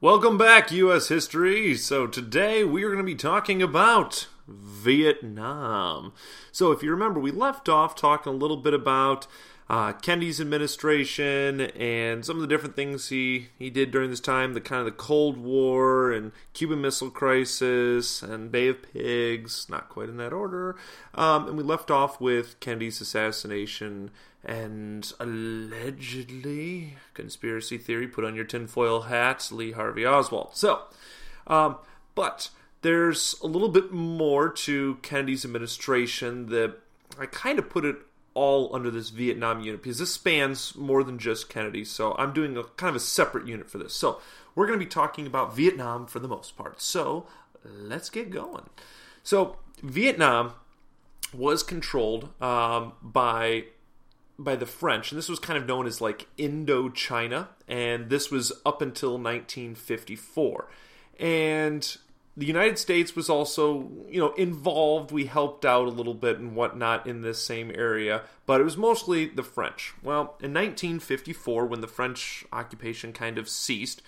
Welcome back, U.S. history. So, today we are going to be talking about Vietnam. So, if you remember, we left off talking a little bit about uh, Kennedy's administration and some of the different things he, he did during this time, the kind of the Cold War and Cuban Missile Crisis and Bay of Pigs, not quite in that order. Um, and we left off with Kennedy's assassination and allegedly, conspiracy theory, put on your tinfoil hat, Lee Harvey Oswald. So, um, but there's a little bit more to Kennedy's administration that I kind of put it all under this Vietnam unit because this spans more than just Kennedy. So I'm doing a kind of a separate unit for this. So we're going to be talking about Vietnam for the most part. So let's get going. So Vietnam was controlled um, by by the French, and this was kind of known as like Indochina, and this was up until 1954. And the United States was also, you know, involved. We helped out a little bit and whatnot in this same area, but it was mostly the French. Well, in 1954, when the French occupation kind of ceased,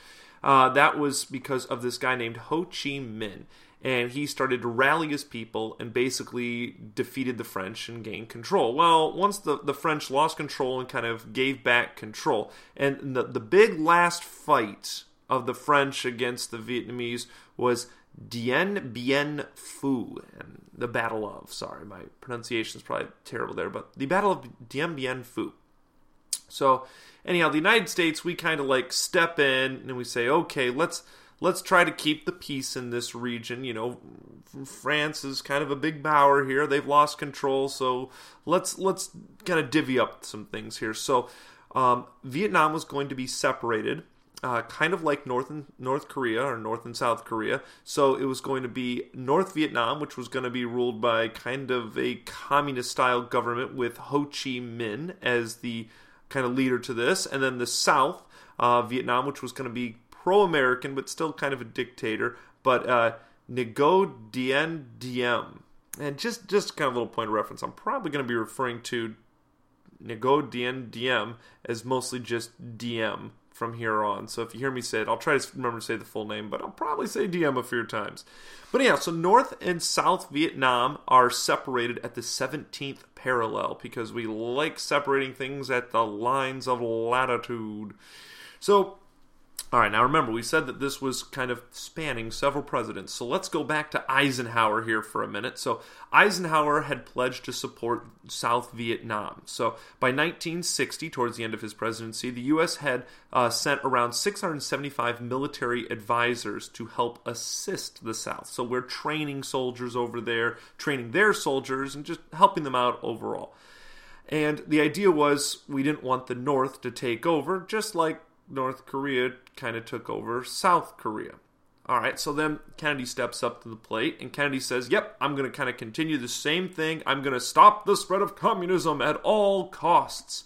uh, that was because of this guy named Ho Chi Minh. And he started to rally his people and basically defeated the French and gained control. Well, once the, the French lost control and kind of gave back control, and the, the big last fight of the French against the Vietnamese was Dien Bien Phu, and the Battle of. Sorry, my pronunciation is probably terrible there, but the Battle of Dien Bien Phu. So, anyhow, the United States, we kind of like step in and we say, okay, let's let's try to keep the peace in this region. You know, France is kind of a big power here; they've lost control, so let's let's kind of divvy up some things here. So, um, Vietnam was going to be separated uh, kind of like North and North Korea or North and South Korea. So it was going to be North Vietnam, which was going to be ruled by kind of a communist style government with Ho Chi Minh as the kind of leader to this, and then the South uh, Vietnam, which was going to be pro American but still kind of a dictator, but uh, Ngo Dinh Diem. And just just kind of a little point of reference, I'm probably going to be referring to Ngo Dinh Diem as mostly just Diem from here on. So if you hear me say it, I'll try to remember to say the full name, but I'll probably say Diem a few times. But yeah, so North and South Vietnam are separated at the 17th parallel because we like separating things at the lines of latitude. So all right, now remember, we said that this was kind of spanning several presidents. So let's go back to Eisenhower here for a minute. So Eisenhower had pledged to support South Vietnam. So by 1960, towards the end of his presidency, the U.S. had uh, sent around 675 military advisors to help assist the South. So we're training soldiers over there, training their soldiers, and just helping them out overall. And the idea was we didn't want the North to take over, just like North Korea kind of took over South Korea. All right, so then Kennedy steps up to the plate and Kennedy says, Yep, I'm going to kind of continue the same thing. I'm going to stop the spread of communism at all costs.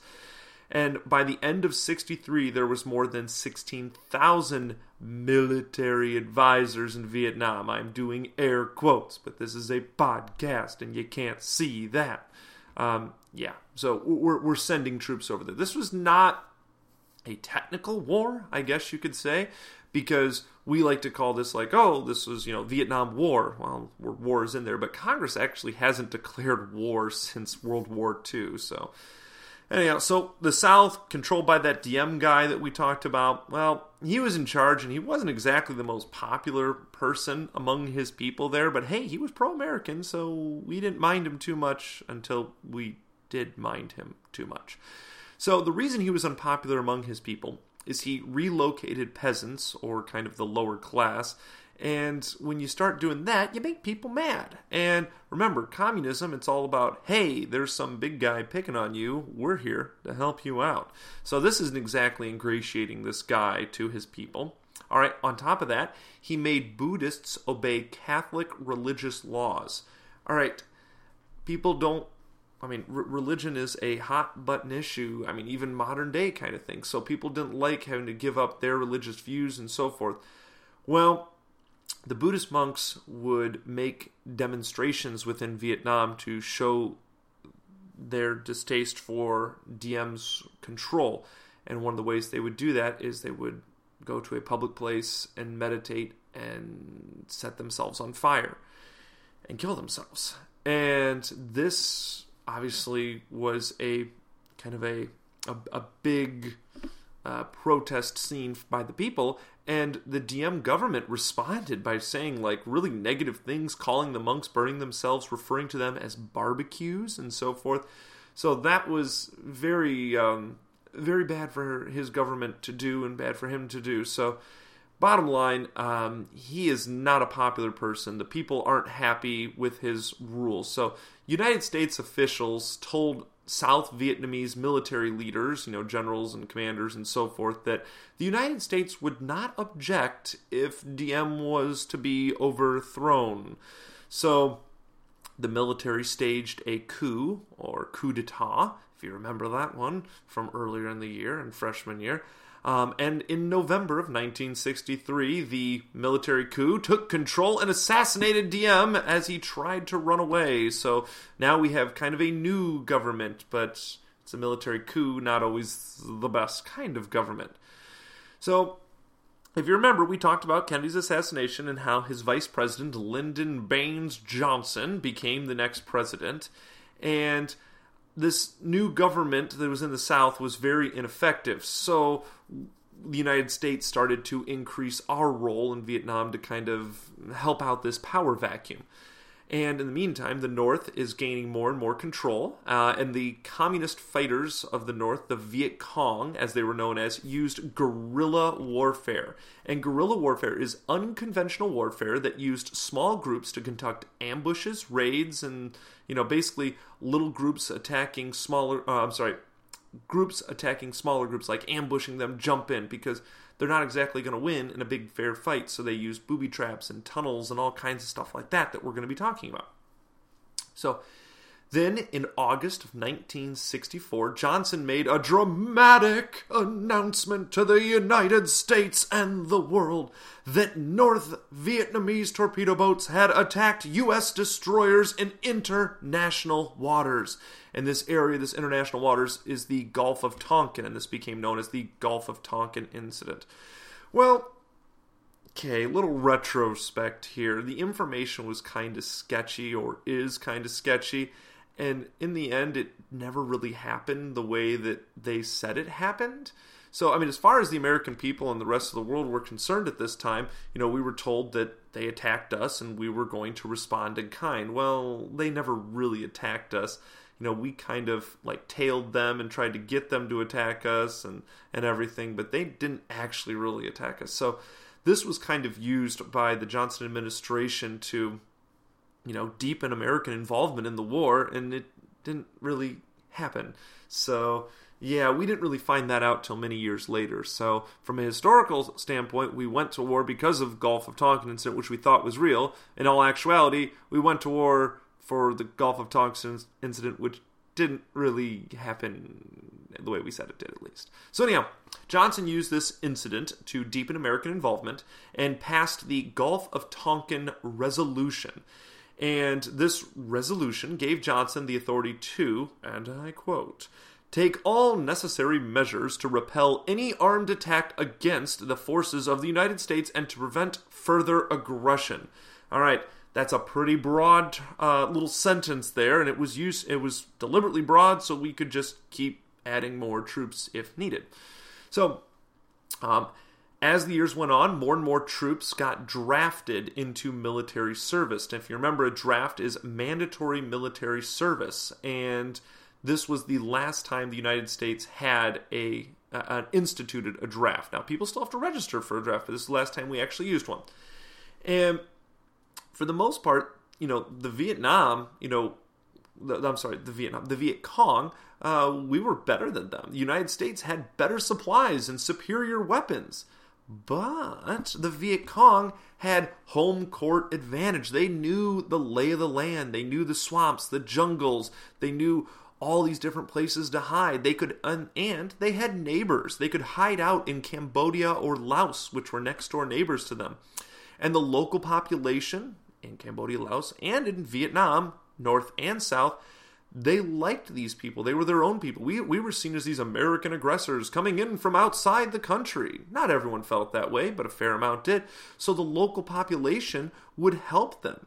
And by the end of 63, there was more than 16,000 military advisors in Vietnam. I'm doing air quotes, but this is a podcast and you can't see that. Um, yeah, so we're, we're sending troops over there. This was not a technical war, I guess you could say, because we like to call this like, oh, this was, you know, Vietnam War. Well, war is in there, but Congress actually hasn't declared war since World War II. So, anyhow, so the South, controlled by that Diem guy that we talked about, well, he was in charge and he wasn't exactly the most popular person among his people there, but hey, he was pro American, so we didn't mind him too much until we did mind him too much. So the reason he was unpopular among his people is he relocated peasants, or kind of the lower class, and when you start doing that, you make people mad. And remember, communism, it's all about, hey, there's some big guy picking on you. We're here to help you out. So this isn't exactly ingratiating this guy to his people. All right, on top of that, he made Buddhists obey Catholic religious laws. All right, people don't I mean, r- religion is a hot button issue. I mean, even modern day kind of thing. So people didn't like having to give up their religious views and so forth. Well, the Buddhist monks would make demonstrations within Vietnam to show their distaste for Diem's control. And one of the ways they would do that is they would go to a public place and meditate and set themselves on fire and kill themselves. And this obviously was a kind of a a, a big uh, protest scene by the people, and the Diem government responded by saying like really negative things, calling the monks burning themselves, referring to them as barbecues and so forth. So that was very, um, very bad for his government to do and bad for him to do. So, bottom line, um, he is not a popular person. The people aren't happy with his rules. So, United States officials told South Vietnamese military leaders, you know, generals and commanders and so forth, that the United States would not object if Diem was to be overthrown. So the military staged a coup, or coup d'etat, if you remember that one from earlier in the year, in freshman year. Um, and in November of 1963, the military coup took control and assassinated Diem as he tried to run away. So now we have kind of a new government, but it's a military coup, not always the best kind of government. So if you remember, we talked about Kennedy's assassination and how his vice president, Lyndon Baines Johnson, became the next president. And this new government that was in the South was very ineffective. So the United States started to increase our role in Vietnam to kind of help out this power vacuum. And in the meantime, the North is gaining more and more control, uh, and the communist fighters of the North, the Viet Cong, as they were known as, used guerrilla warfare. And guerrilla warfare is unconventional warfare that used small groups to conduct ambushes, raids, and you know basically little groups attacking smaller. Uh, I'm sorry, groups attacking smaller groups, like ambushing them, jump in because they're not exactly going to win in a big fair fight. So they use booby traps and tunnels and all kinds of stuff like that that we're going to be talking about. So then in August of 1964, Johnson made a dramatic announcement to the United States and the world that North Vietnamese torpedo boats had attacked U.S. destroyers in international waters. And this area, this international waters, is the Gulf of Tonkin, and this became known as the Gulf of Tonkin incident. Well, okay, little retrospect here. The information was kind of sketchy, or is kind of sketchy and in the end it never really happened the way that they said it happened so i mean as far as the american people and the rest of the world were concerned at this time you know we were told that they attacked us and we were going to respond in kind well they never really attacked us you know we kind of like tailed them and tried to get them to attack us and and everything but they didn't actually really attack us so this was kind of used by the johnson administration to you know, deepen American involvement in the war, and it didn't really happen. So, yeah, we didn't really find that out till many years later. So, from a historical standpoint, we went to war because of Gulf of Tonkin incident, which we thought was real. In all actuality, we went to war for the Gulf of Tonkin incident, which didn't really happen the way we said it did, at least. So, anyhow, Johnson used this incident to deepen American involvement and passed the Gulf of Tonkin Resolution. And this resolution gave Johnson the authority to, and I quote, take all necessary measures to repel any armed attack against the forces of the United States and to prevent further aggression. All right, that's a pretty broad uh, little sentence there, and it was used. It was deliberately broad so we could just keep adding more troops if needed. So, um, as the years went on, more and more troops got drafted into military service. And if you remember, a draft is mandatory military service, and this was the last time the United States had a uh, instituted a draft. Now, people still have to register for a draft, but this is the last time we actually used one. And for the most part, you know, the Vietnam, you know, the, I'm sorry, the Vietnam, the Viet Cong, uh, we were better than them. The United States had better supplies and superior weapons. But the Viet Cong had home court advantage. They knew the lay of the land. They knew the swamps, the jungles. They knew all these different places to hide. They could, and they had neighbors. They could hide out in Cambodia or Laos, which were next door neighbors to them. And the local population in Cambodia, Laos, and in Vietnam, North and South, they liked these people. They were their own people. We, we were seen as these American aggressors coming in from outside the country. Not everyone felt that way, but a fair amount did. So the local population would help them.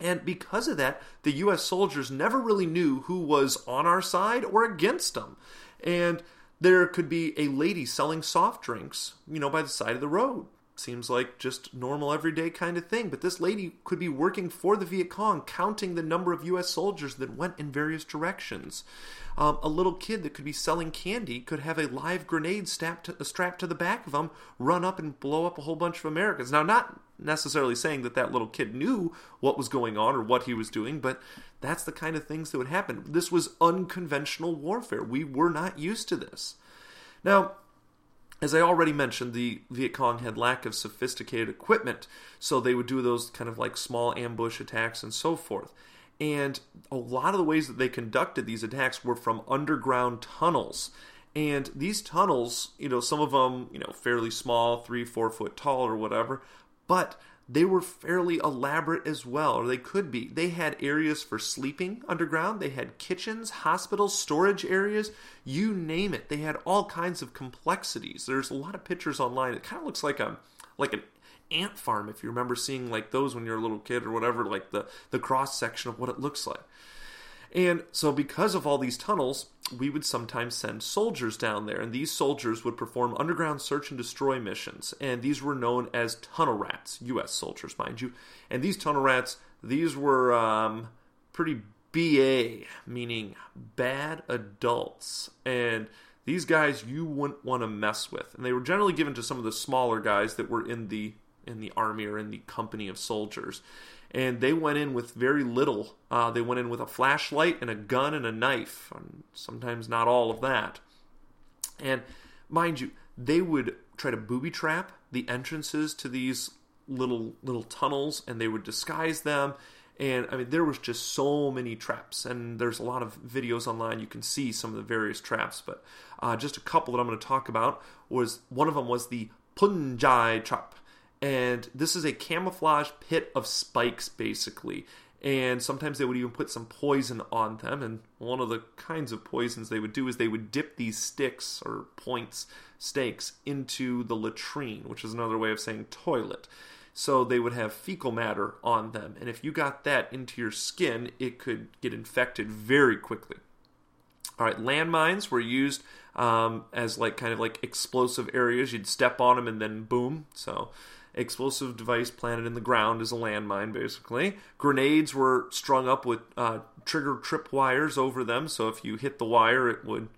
And because of that, the U.S. soldiers never really knew who was on our side or against them. And there could be a lady selling soft drinks, you know, by the side of the road seems like just normal everyday kind of thing. But this lady could be working for the Viet Cong, counting the number of U.S. soldiers that went in various directions. Um, a little kid that could be selling candy could have a live grenade strapped to, strapped to the back of them, run up and blow up a whole bunch of Americans. Now, not necessarily saying that that little kid knew what was going on or what he was doing, but that's the kind of things that would happen. This was unconventional warfare. We were not used to this. Now, as I already mentioned, the Viet Cong had lack of sophisticated equipment, so they would do those kind of like small ambush attacks and so forth. And a lot of the ways that they conducted these attacks were from underground tunnels. And these tunnels, you know, some of them, you know, fairly small, three, four foot tall or whatever, but they were fairly elaborate as well, or they could be. They had areas for sleeping underground, they had kitchens, hospitals, storage areas, you name it. They had all kinds of complexities. There's a lot of pictures online. It kind of looks like a like an ant farm if you remember seeing like those when you're a little kid or whatever, like the the cross section of what it looks like. And so, because of all these tunnels, we would sometimes send soldiers down there, and these soldiers would perform underground search and destroy missions. And these were known as tunnel rats, U.S. soldiers, mind you. And these tunnel rats, these were um, pretty BA, meaning bad adults. And these guys you wouldn't want to mess with. And they were generally given to some of the smaller guys that were in the in the army or in the company of soldiers and they went in with very little. Uh, they went in with a flashlight and a gun and a knife, and sometimes not all of that. And mind you, they would try to booby trap the entrances to these little little tunnels, and they would disguise them. And I mean, there was just so many traps, and there's a lot of videos online. You can see some of the various traps, but uh, just a couple that I'm going to talk about was one of them was the Punji trap and this is a camouflage pit of spikes basically. And sometimes they would even put some poison on them and one of the kinds of poisons they would do is they would dip these sticks or points stakes into the latrine which is another way of saying toilet. So they would have fecal matter on them and if you got that into your skin it could get infected very quickly. All right landmines were used um, as like kind of like explosive areas. You'd step on them and then boom. So explosive device planted in the ground is a landmine, basically. Grenades were strung up with uh, trigger trip wires over them, so if you hit the wire, it would,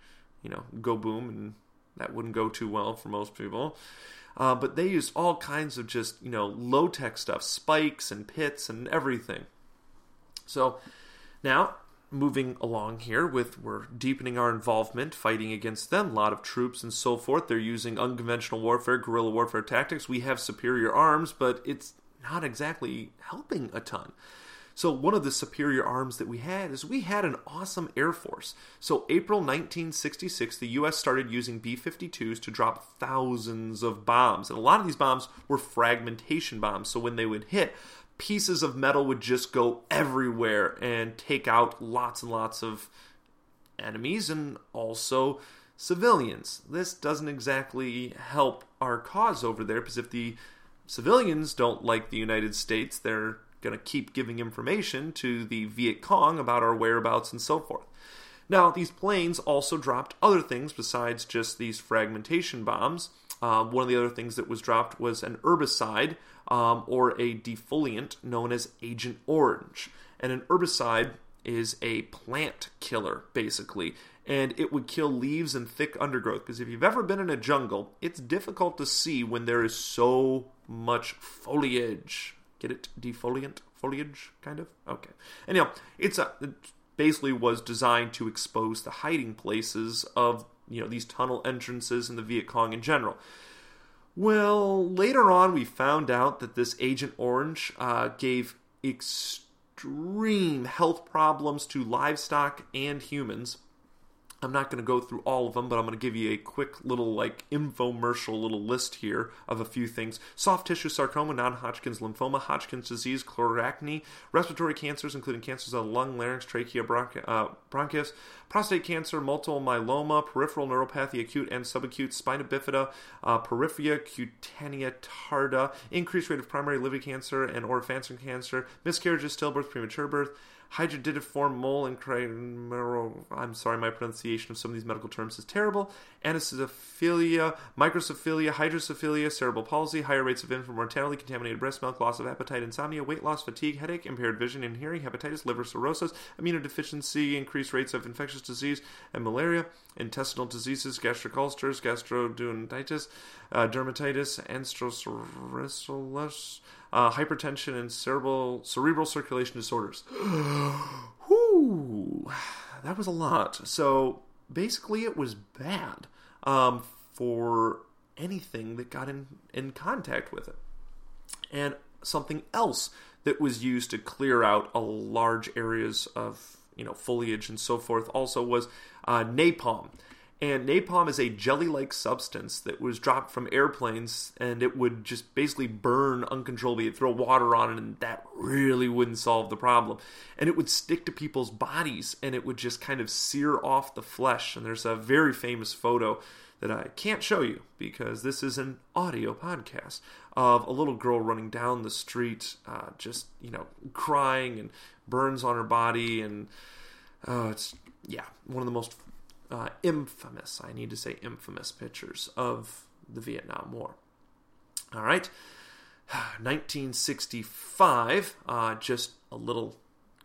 you know, go boom, and that wouldn't go too well for most people. Uh, but they used all kinds of just, you know, low tech stuff, spikes and pits and everything. So now moving along here with we're deepening our involvement fighting against them a lot of troops and so forth. They're using unconventional warfare guerrilla warfare tactics. We have superior arms but it's not exactly helping a ton. So one of the superior arms that we had is we had an awesome air force. So april 1966 the us started using b-52s to drop thousands of bombs. And a lot of these bombs were fragmentation bombs. So when they would hit pieces of metal would just go everywhere and take out lots and lots of enemies and also civilians. This doesn't exactly help our cause over there because if the civilians don't like the United States, they're going to keep giving information to the Viet Cong about our whereabouts and so forth. Now, these planes also dropped other things besides just these fragmentation bombs. Um, one of the other things that was dropped was an herbicide um, or a defoliant known as Agent Orange. And an herbicide is a plant killer, basically, and it would kill leaves and thick undergrowth. Because if you've ever been in a jungle, it's difficult to see when there is so much foliage. Get it? Defoliant? Foliage, kind of? Okay. Anyhow, it's a, it basically was designed to expose the hiding places of you know these tunnel entrances and the Viet Cong in general. Well, later on, we found out that this Agent Orange uh, gave extreme health problems to livestock and humans. I'm not going to go through all of them, but I'm going to give you a quick little like infomercial little list here of a few things: soft tissue sarcoma, non-Hodgkin's lymphoma, Hodgkin's disease, chloracne, respiratory cancers, including cancers of the lung, larynx, trachea, bronchi- uh, bronchus, prostate cancer, multiple myeloma, peripheral neuropathy, acute and subacute, spina bifida, uh, porphyria cutanea tarda, increased rate of primary liver cancer and oropharyngeal cancer, miscarriages, stillbirth, premature birth hydatidiform mole and chimero. I'm sorry, my pronunciation of some of these medical terms is terrible. Anisophilia, microcephalia, hydrocephalia, cerebral palsy, higher rates of infant mortality, contaminated breast milk, loss of appetite, insomnia, weight loss, fatigue, headache, impaired vision and hearing, hepatitis, liver cirrhosis, immunodeficiency, increased rates of infectious disease and malaria, intestinal diseases, gastric ulcers, gastroduodenitis, uh, dermatitis, anstrosoricelus, uh, hypertension, and cerebral cerebral circulation disorders. Whew, that was a lot. So basically, it was bad um, for anything that got in in contact with it, and something else that was used to clear out a large areas of you know foliage and so forth also was uh, napalm and napalm is a jelly like substance that was dropped from airplanes and it would just basically burn uncontrollably. You'd throw water on it and that really wouldn't solve the problem. And it would stick to people's bodies and it would just kind of sear off the flesh. And there's a very famous photo that I can't show you because this is an audio podcast of a little girl running down the street, uh, just, you know, crying and burns on her body. And uh, it's, yeah, one of the most uh, infamous, I need to say infamous pictures of the Vietnam War. All right, 1965, uh, just a little,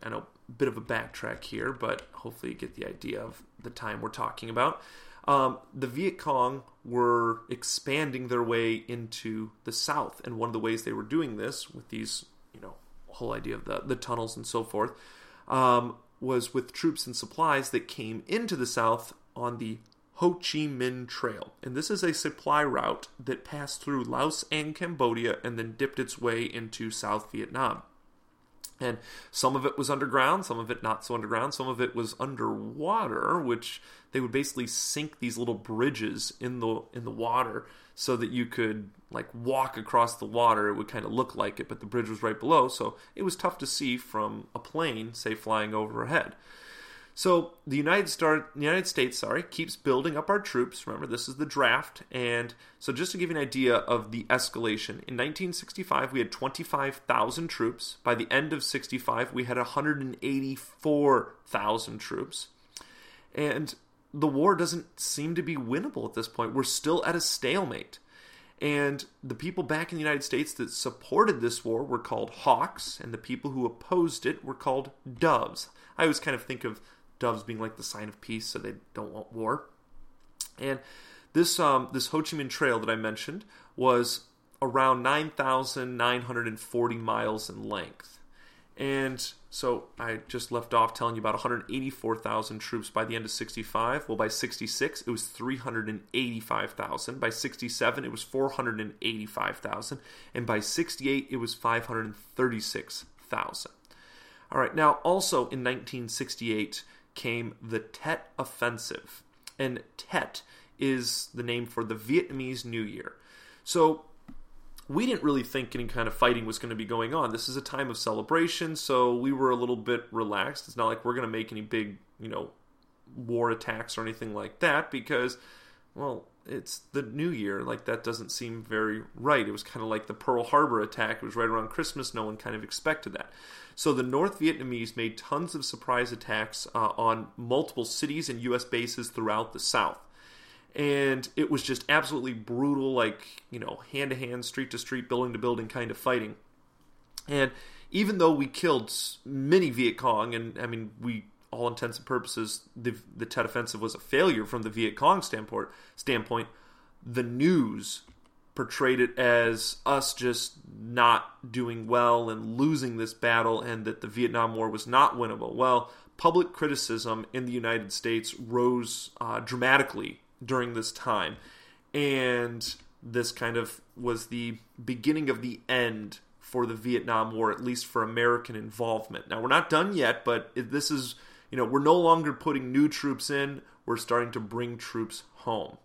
I know, bit of a backtrack here, but hopefully you get the idea of the time we're talking about. Um, the Viet Cong were expanding their way into the South, and one of the ways they were doing this with these, you know, whole idea of the, the tunnels and so forth, um, was with troops and supplies that came into the South on the Ho Chi Minh Trail. And this is a supply route that passed through Laos and Cambodia and then dipped its way into South Vietnam. And some of it was underground, some of it not so underground, some of it was underwater, which they would basically sink these little bridges in the in the water so that you could like walk across the water. It would kind of look like it, but the bridge was right below, so it was tough to see from a plane, say flying overhead. So the United, Star- United States, sorry, keeps building up our troops. Remember, this is the draft, and so just to give you an idea of the escalation, in 1965 we had 25,000 troops. By the end of 65, we had 184,000 troops, and the war doesn't seem to be winnable at this point. We're still at a stalemate. And the people back in the United States that supported this war were called hawks, and the people who opposed it were called doves. I always kind of think of doves being like the sign of peace, so they don't want war. And this um, this Ho Chi Minh Trail that I mentioned was around 9,940 miles in length. And so I just left off telling you about 184,000 troops by the end of 65. Well, by 66, it was 385,000. By 67, it was 485,000. And by 68, it was 536,000. All right, now also in 1968 came the Tet Offensive. And Tet is the name for the Vietnamese New Year. So we didn't really think any kind of fighting was going to be going on. This is a time of celebration, so we were a little bit relaxed. It's not like we're going to make any big, you know, war attacks or anything like that because, well, it's the new year. Like, that doesn't seem very right. It was kind of like the Pearl Harbor attack. It was right around Christmas. No one kind of expected that. So the North Vietnamese made tons of surprise attacks uh, on multiple cities and U.S. bases throughout the South and it was just absolutely brutal, like you know, hand to hand, street to street, building to building kind of fighting. And even though we killed many Viet Cong, and I mean, we all intents and purposes, the the Tet Offensive was a failure from the Viet Cong standpoint. Standpoint, the news portrayed it as us just not doing well and losing this battle, and that the Vietnam War was not winnable. Well, public criticism in the United States rose uh, dramatically during this time. And this kind of was the beginning of the end for the Vietnam War, at least for American involvement. Now, we're not done yet, but this is, you know, we're no longer putting new troops in. we're starting to bring troops home.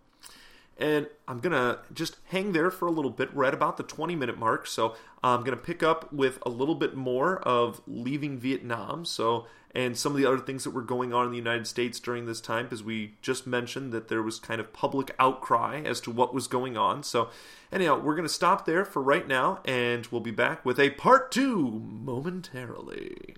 And I'm going to just hang there for a little bit. We're at about the 20 minute mark, so I'm going to pick up with a little bit more of leaving Vietnam. So, and some of the other things that were going on in the United States during this time, because we just mentioned that there was kind of public outcry as to what was going on. So, anyhow, we're going to stop there for right now, and we'll be back with a part two momentarily.